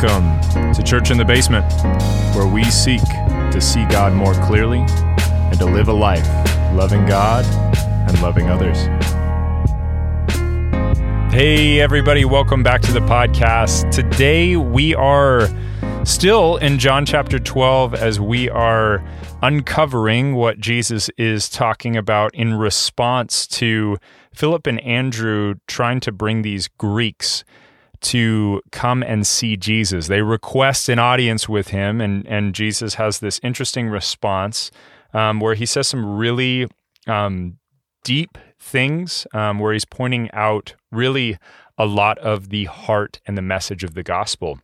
Welcome to Church in the Basement, where we seek to see God more clearly and to live a life loving God and loving others. Hey, everybody, welcome back to the podcast. Today we are still in John chapter 12 as we are uncovering what Jesus is talking about in response to Philip and Andrew trying to bring these Greeks to come and see Jesus. They request an audience with him, and, and Jesus has this interesting response um, where he says some really um, deep things, um, where he's pointing out really a lot of the heart and the message of the gospel.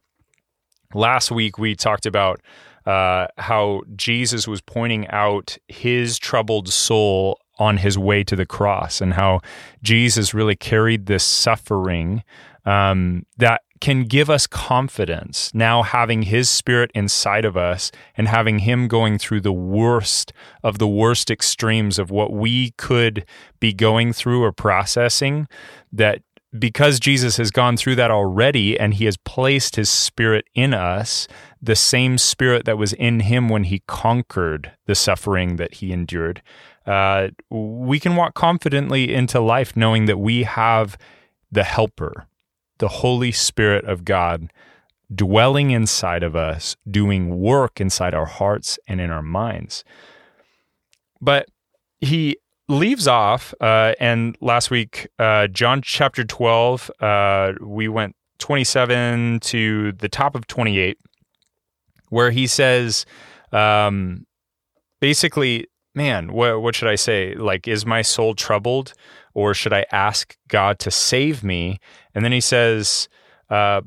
Last week, we talked about uh, how Jesus was pointing out his troubled soul on his way to the cross and how Jesus really carried this suffering um, that can give us confidence now having his spirit inside of us and having him going through the worst of the worst extremes of what we could be going through or processing that because Jesus has gone through that already and he has placed his spirit in us, the same spirit that was in him when he conquered the suffering that he endured, uh, we can walk confidently into life knowing that we have the helper, the Holy Spirit of God dwelling inside of us, doing work inside our hearts and in our minds. But he leaves off, uh, and last week, uh, John chapter 12, uh, we went 27 to the top of 28, where he says, um, basically, man, what, what should I say? Like, is my soul troubled? Or should I ask God to save me? And then he says, uh,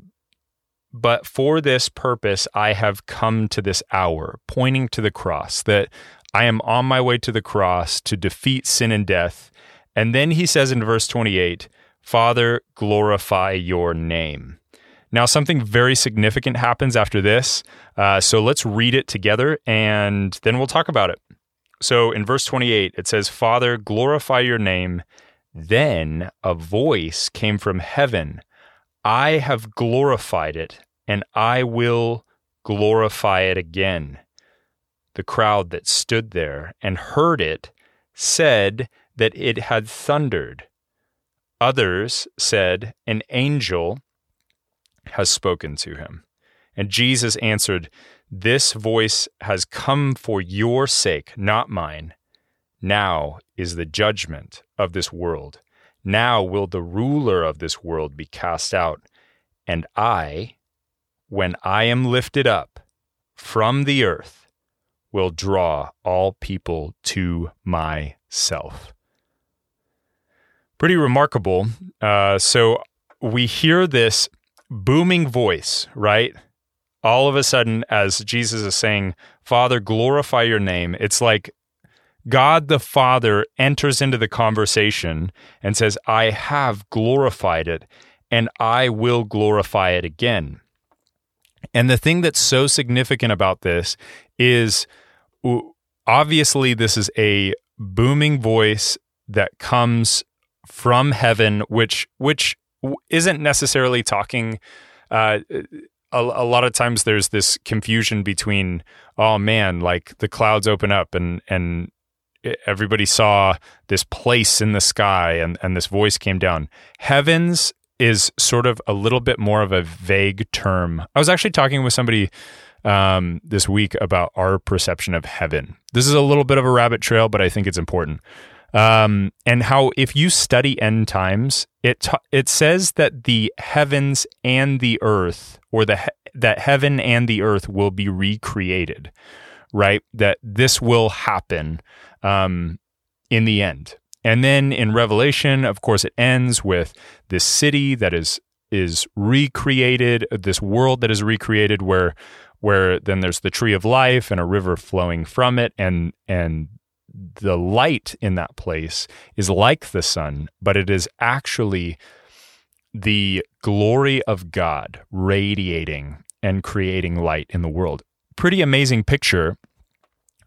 but for this purpose I have come to this hour, pointing to the cross, that I am on my way to the cross to defeat sin and death. And then he says in verse 28, Father, glorify your name. Now, something very significant happens after this. Uh, so let's read it together and then we'll talk about it. So in verse 28, it says, Father, glorify your name. Then a voice came from heaven I have glorified it, and I will glorify it again the crowd that stood there and heard it said that it had thundered. Others said, An angel has spoken to him. And Jesus answered, This voice has come for your sake, not mine. Now is the judgment of this world. Now will the ruler of this world be cast out. And I, when I am lifted up from the earth, will draw all people to myself. Pretty remarkable. Uh, so we hear this booming voice, right? All of a sudden, as Jesus is saying, Father, glorify your name, it's like God the Father enters into the conversation and says, I have glorified it and I will glorify it again. And the thing that's so significant about this is obviously this is a booming voice that comes from heaven, which which isn't necessarily talking. Uh, a, a, lot of times there's this confusion between oh man, like the clouds open up and and everybody saw this place in the sky and and this voice came down. Heavens is sort of a little bit more of a vague term. I was actually talking with somebody um, this week about our perception of heaven. This is a little bit of a rabbit trail, but I think it's important. Um, and how if you study end times, it it says that the heavens and the earth, or the he- that heaven and the earth will be recreated, right? That this will happen um, in the end. And then in Revelation, of course, it ends with this city that is is recreated, this world that is recreated, where where then there's the tree of life and a river flowing from it and and the light in that place is like the sun but it is actually the glory of God radiating and creating light in the world. Pretty amazing picture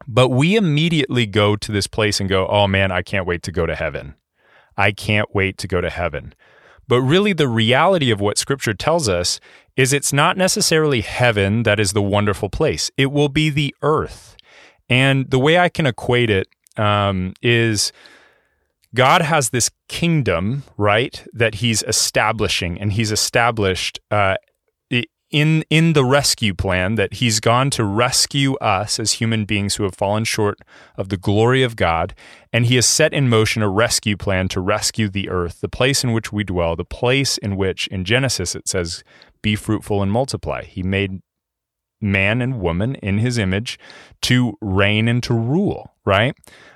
but we immediately go to this place and go oh man I can't wait to go to heaven. I can't wait to go to heaven. But really, the reality of what scripture tells us is it's not necessarily heaven that is the wonderful place, it will be the earth. And the way I can equate it um, is God has this kingdom, right, that he's establishing, and he's established uh, in in the rescue plan that he's gone to rescue us as human beings who have fallen short of the glory of God and he has set in motion a rescue plan to rescue the earth the place in which we dwell the place in which in Genesis it says be fruitful and multiply. He made man and woman in his image to reign and to rule right?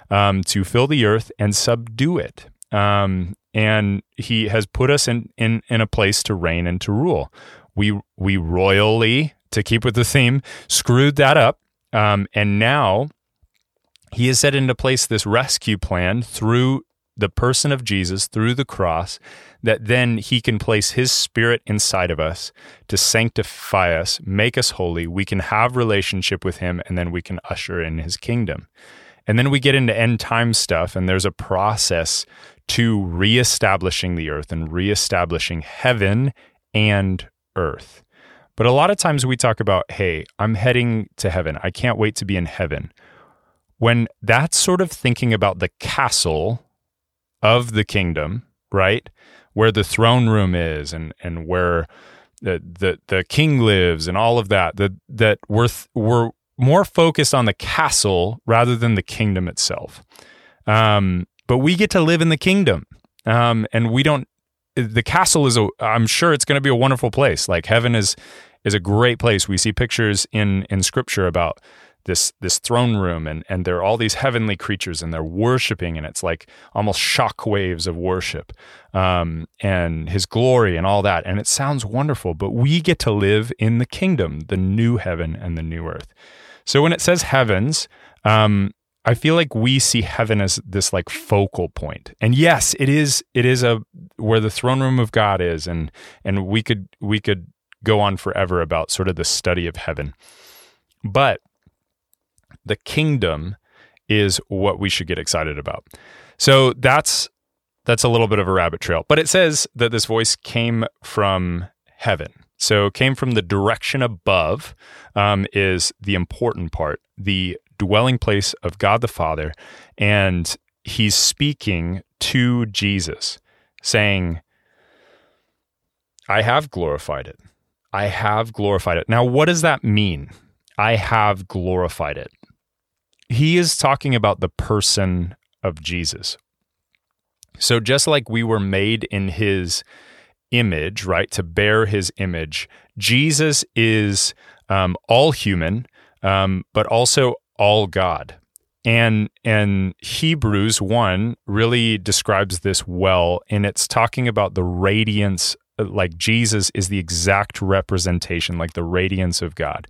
Um, to fill the earth and subdue it. Um, and he has put us in, in in a place to reign and to rule. We we royally, to keep with the theme, screwed that up, um, and now he has set into place this rescue plan through the person of Jesus through the cross that then he can place his spirit inside of us to sanctify us, make us holy. We can have relationship with him and then we can usher in his kingdom. And then we get into end time stuff and there's a process to reestablishing the earth and reestablishing heaven and earth. But a lot of times we talk about, hey, I'm heading to heaven. I can't wait to be in heaven. When that's sort of thinking about the castle of the kingdom, right? Where the throne room is and, and where the, the, the king lives and all of that, that, that we're, th- we're more focused on the castle rather than the kingdom itself. Um, but we get to live in the kingdom. Um, and we don't the castle is a I'm sure it's going to be a wonderful place. Like heaven is is a great place. We see pictures in in scripture about this this throne room and and there are all these heavenly creatures and they're worshiping and it's like almost shock waves of worship um, and his glory and all that and it sounds wonderful but we get to live in the kingdom the new heaven and the new earth so when it says heavens um, I feel like we see heaven as this like focal point. And yes, it is it is a where the throne room of God is and and we could we could go on forever about sort of the study of heaven. But the kingdom is what we should get excited about. So that's that's a little bit of a rabbit trail. But it says that this voice came from heaven. So came from the direction above um, is the important part. The dwelling place of God the Father, and he's speaking to Jesus, saying, I have glorified it. I have glorified it. Now, what does that mean? I have glorified it. He is talking about the person of Jesus. So, just like we were made in his image, right, to bear his image, Jesus is um, all human, um, but also all God. And and Hebrews 1 really describes this well and it's talking about the radiance like Jesus is the exact representation like the radiance of God.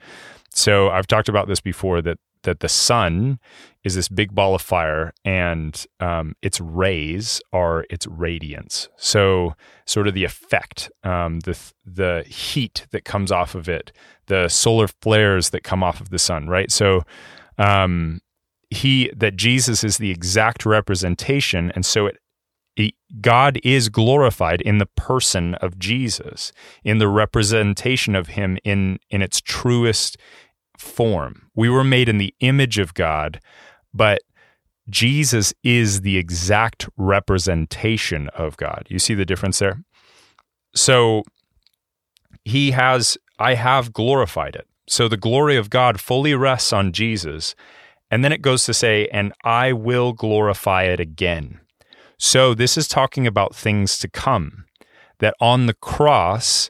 So I've talked about this before that that the sun is this big ball of fire and um, its rays are its radiance. So sort of the effect, um, the the heat that comes off of it, the solar flares that come off of the sun, right? So um, he that Jesus is the exact representation, and so it, God is glorified in the person of Jesus, in the representation of Him in in its truest form. We were made in the image of God, but Jesus is the exact representation of God. You see the difference there? So he has, I have glorified it. So the glory of God fully rests on Jesus. And then it goes to say, and I will glorify it again. So this is talking about things to come, that on the cross,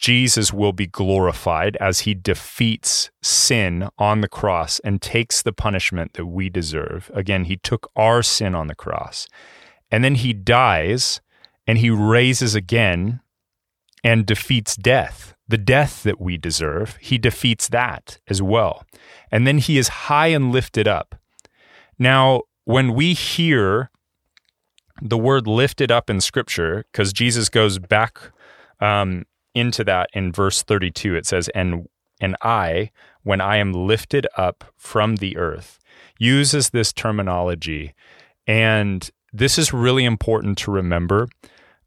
Jesus will be glorified as he defeats sin on the cross and takes the punishment that we deserve. Again, he took our sin on the cross. And then he dies and he raises again and defeats death the death that we deserve, he defeats that as well. And then he is high and lifted up. Now, when we hear the word lifted up in scripture, because Jesus goes back um, into that in verse 32, it says, and, and I, when I am lifted up from the earth, uses this terminology. And this is really important to remember.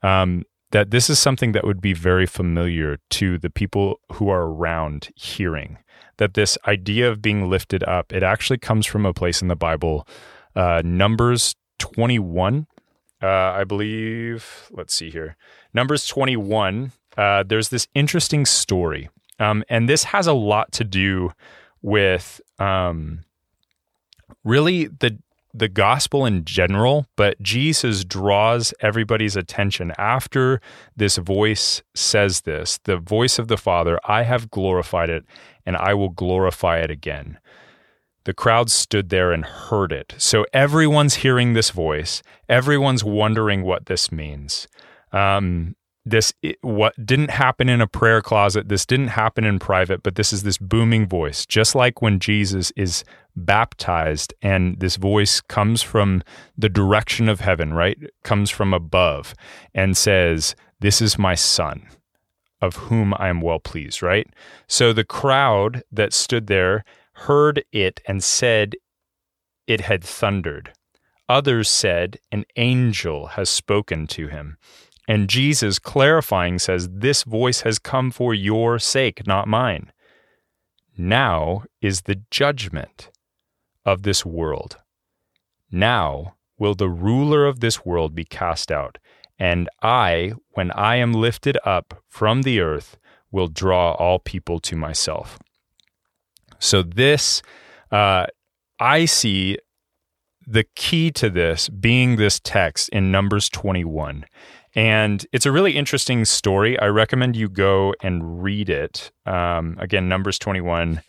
Um, that this is something that would be very familiar to the people who are around hearing. That this idea of being lifted up, it actually comes from a place in the Bible, uh, Numbers 21. Uh, I believe, let's see here. Numbers 21, uh, there's this interesting story. Um, and this has a lot to do with um, really the the gospel in general, but Jesus draws everybody's attention after this voice says this the voice of the Father, I have glorified it, and I will glorify it again. The crowd stood there and heard it. So everyone's hearing this voice. Everyone's wondering what this means. Um, this what didn't happen in a prayer closet this didn't happen in private but this is this booming voice. Just like when jesus is baptized and this voice comes from the direction of heaven right? Comes from above and says this is my son of whom i am well pleased right? So the crowd that stood there heard it and said it had thundered. Others said an angel has spoken to him and Jesus, clarifying, says, This voice has come for your sake, not mine. Now is the judgment of this world. Now will the ruler of this world be cast out. And I, when I am lifted up from the earth, will draw all people to myself. So, this, uh, I see the key to this being this text in Numbers 21. And it's a really interesting story. I recommend you go and read it. Um, again, Numbers 21.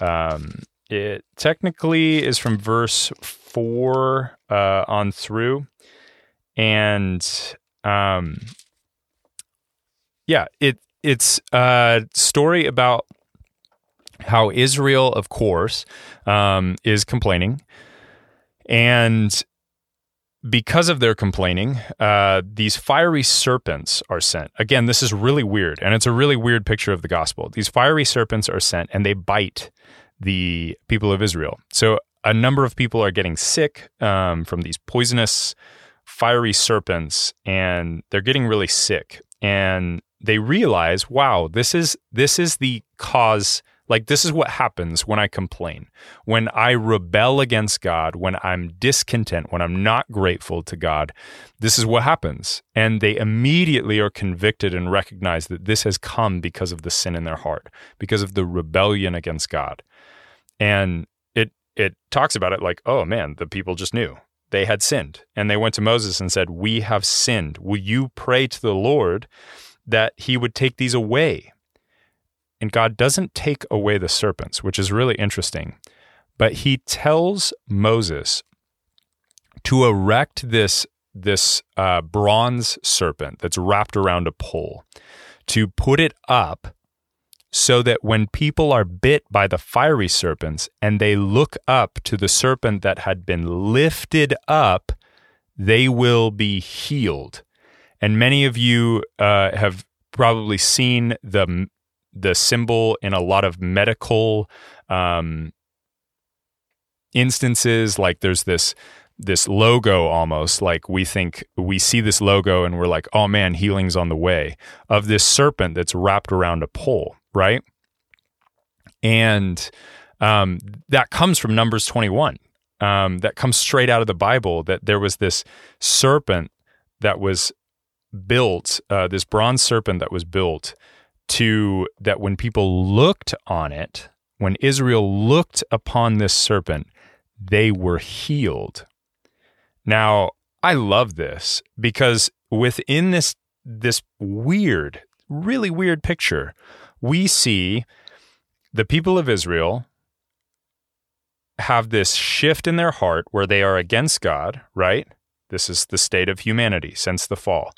Um, it technically is from verse 4 uh, on through. And um, yeah, it it's a story about how Israel, of course, um, is complaining. And because of their complaining, uh, these fiery serpents are sent. Again, this is really weird, and it's a really weird picture of the gospel. These fiery serpents are sent, and they bite the people of Israel. So a number of people are getting sick um, from these poisonous, fiery serpents, and they're getting really sick. And they realize, wow, this is this is the cause like, this is what happens when I complain, when I rebel against God, when I'm discontent, when I'm not grateful to God. This is what happens. And they immediately are convicted and recognize that this has come because of the sin in their heart, because of the rebellion against God. And it, it talks about it like, oh man, the people just knew they had sinned. And they went to Moses and said, We have sinned. Will you pray to the Lord that he would take these away? And God doesn't take away the serpents, which is really interesting. But he tells Moses to erect this, this uh, bronze serpent that's wrapped around a pole, to put it up so that when people are bit by the fiery serpents and they look up to the serpent that had been lifted up, they will be healed. And many of you uh, have probably seen the the symbol in a lot of medical um, instances. Like there's this this logo almost like we think we see this logo and we're like, oh man, healing's on the way of this serpent that's wrapped around a pole, right? And um, that comes from Numbers 21. Um, that comes straight out of the Bible that there was this serpent that was built, uh, this bronze serpent that was built to that when people looked on it, when Israel looked upon this serpent, they were healed. Now, I love this because within this this weird, really weird picture, we see the people of Israel have this shift in their heart where they are against God, right? This is the state of humanity since the fall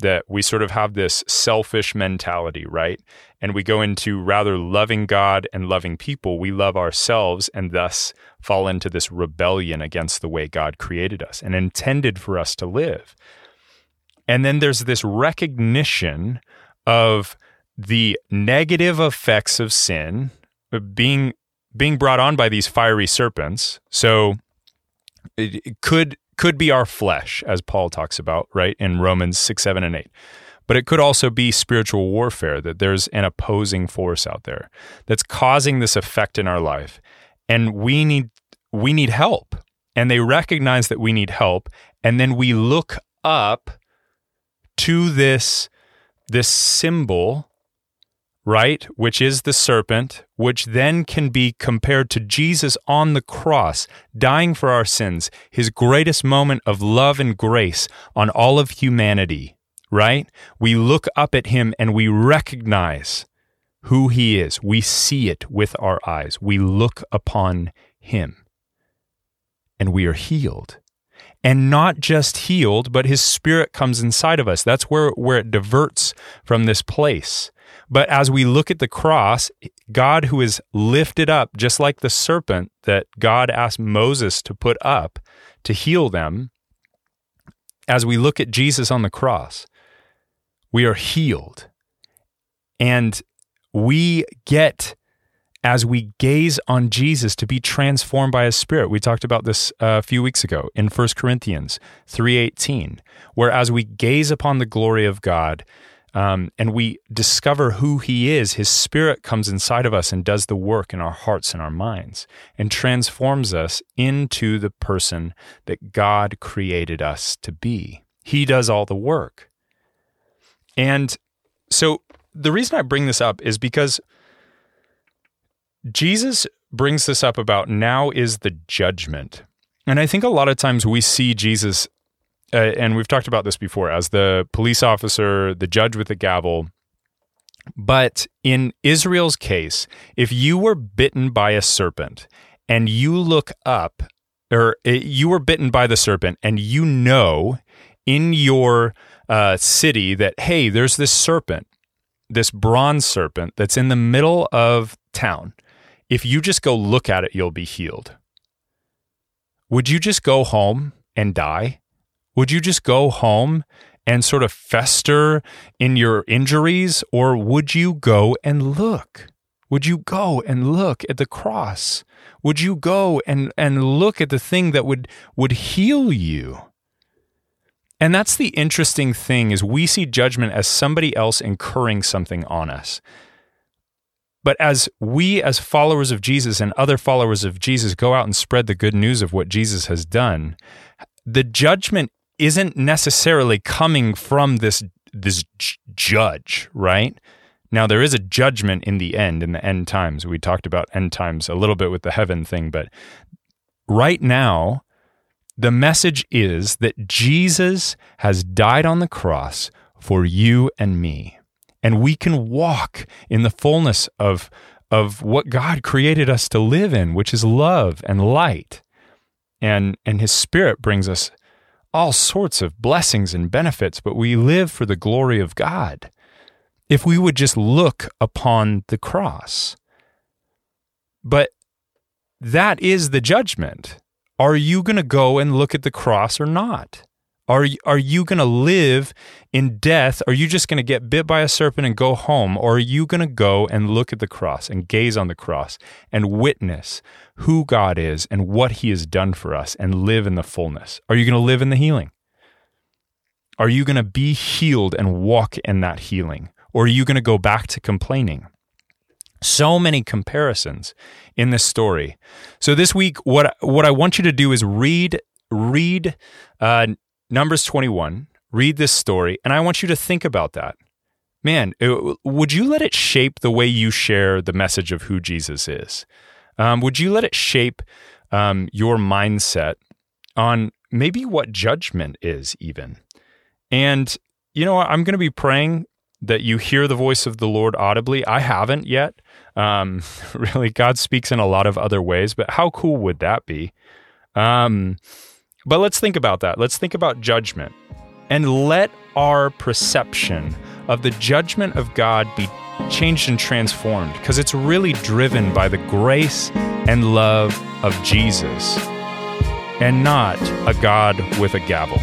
that we sort of have this selfish mentality, right? And we go into rather loving God and loving people, we love ourselves and thus fall into this rebellion against the way God created us and intended for us to live. And then there's this recognition of the negative effects of sin uh, being being brought on by these fiery serpents. So it could could be our flesh, as Paul talks about, right, in Romans 6, 7, and 8. but it could also be spiritual warfare, that there's an opposing force out there that's causing this effect in our life. And we need we need help. And they recognize that we need help. And then we look up to this, this symbol right? Which is the serpent, which then can be compared to Jesus on the cross, dying for our sins, his greatest moment of love and grace on all of humanity, right? We look up at him and we recognize who he is. We see it with our eyes. We look upon him and we are healed. And not just healed, but his spirit comes inside of us. That's where, where it diverts from this place but as we look at the cross, God, who is lifted up, just like the serpent that God asked Moses to put up to heal them, as we look at Jesus on the cross, we are healed. And we get, as we gaze on Jesus, to be transformed by his spirit. We talked about this uh, a few weeks ago in 1 Corinthians 3.18, where as we gaze upon the glory of God, um, and we discover who He is, His Spirit comes inside of us and does the work in our hearts and our minds and transforms us into the person that God created us to be. He does all the work. And so the reason I bring this up is because Jesus brings this up about now is the judgment. And I think a lot of times we see Jesus uh, and we've talked about this before, as the police officer, the judge with the gavel. But in Israel's case, if you were bitten by a serpent and you look up, or uh, you were bitten by the serpent and you know in your uh, city that, hey, there's this serpent, this bronze serpent that's in the middle of town. If you just go look at it, you'll be healed. Would you just go home and die? Would you just go home and sort of fester in your injuries, or would you go and look? Would you go and look at the cross? Would you go and, and look at the thing that would, would heal you? And that's the interesting thing is we see judgment as somebody else incurring something on us. But as we as followers of Jesus and other followers of Jesus go out and spread the good news of what Jesus has done, the judgment isn't necessarily coming from this this j- judge, right? Now there is a judgment in the end in the end times. We talked about end times a little bit with the heaven thing, but right now the message is that Jesus has died on the cross for you and me. And we can walk in the fullness of of what God created us to live in, which is love and light. And and his spirit brings us all sorts of blessings and benefits, but we live for the glory of God. If we would just look upon the cross. But that is the judgment. Are you going to go and look at the cross or not? Are are you going to live in death? Are you just going to get bit by a serpent and go home? Or are you going to go and look at the cross and gaze on the cross and witness who God is and what he has done for us and live in the fullness? Are you going to live in the healing? Are you going to be healed and walk in that healing? Or are you going to go back to complaining? So many comparisons in this story. So this week, what what I want you to do is read read uh, Numbers 21, read this story, and I want you to think about that. Man, it, would you let it shape the way you share the message of who Jesus is? Um, would you let it shape um, your mindset on maybe what judgment is, even? And, you know, I'm going to be praying that you hear the voice of the Lord audibly. I haven't yet. Um, really, God speaks in a lot of other ways, but how cool would that be? Um, but let's think about that. Let's think about judgment and let our perception of the judgment of God be changed and transformed because it's really driven by the grace and love of Jesus and not a God with a gavel.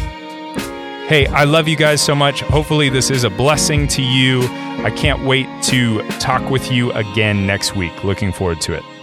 Hey, I love you guys so much. Hopefully, this is a blessing to you. I can't wait to talk with you again next week. Looking forward to it.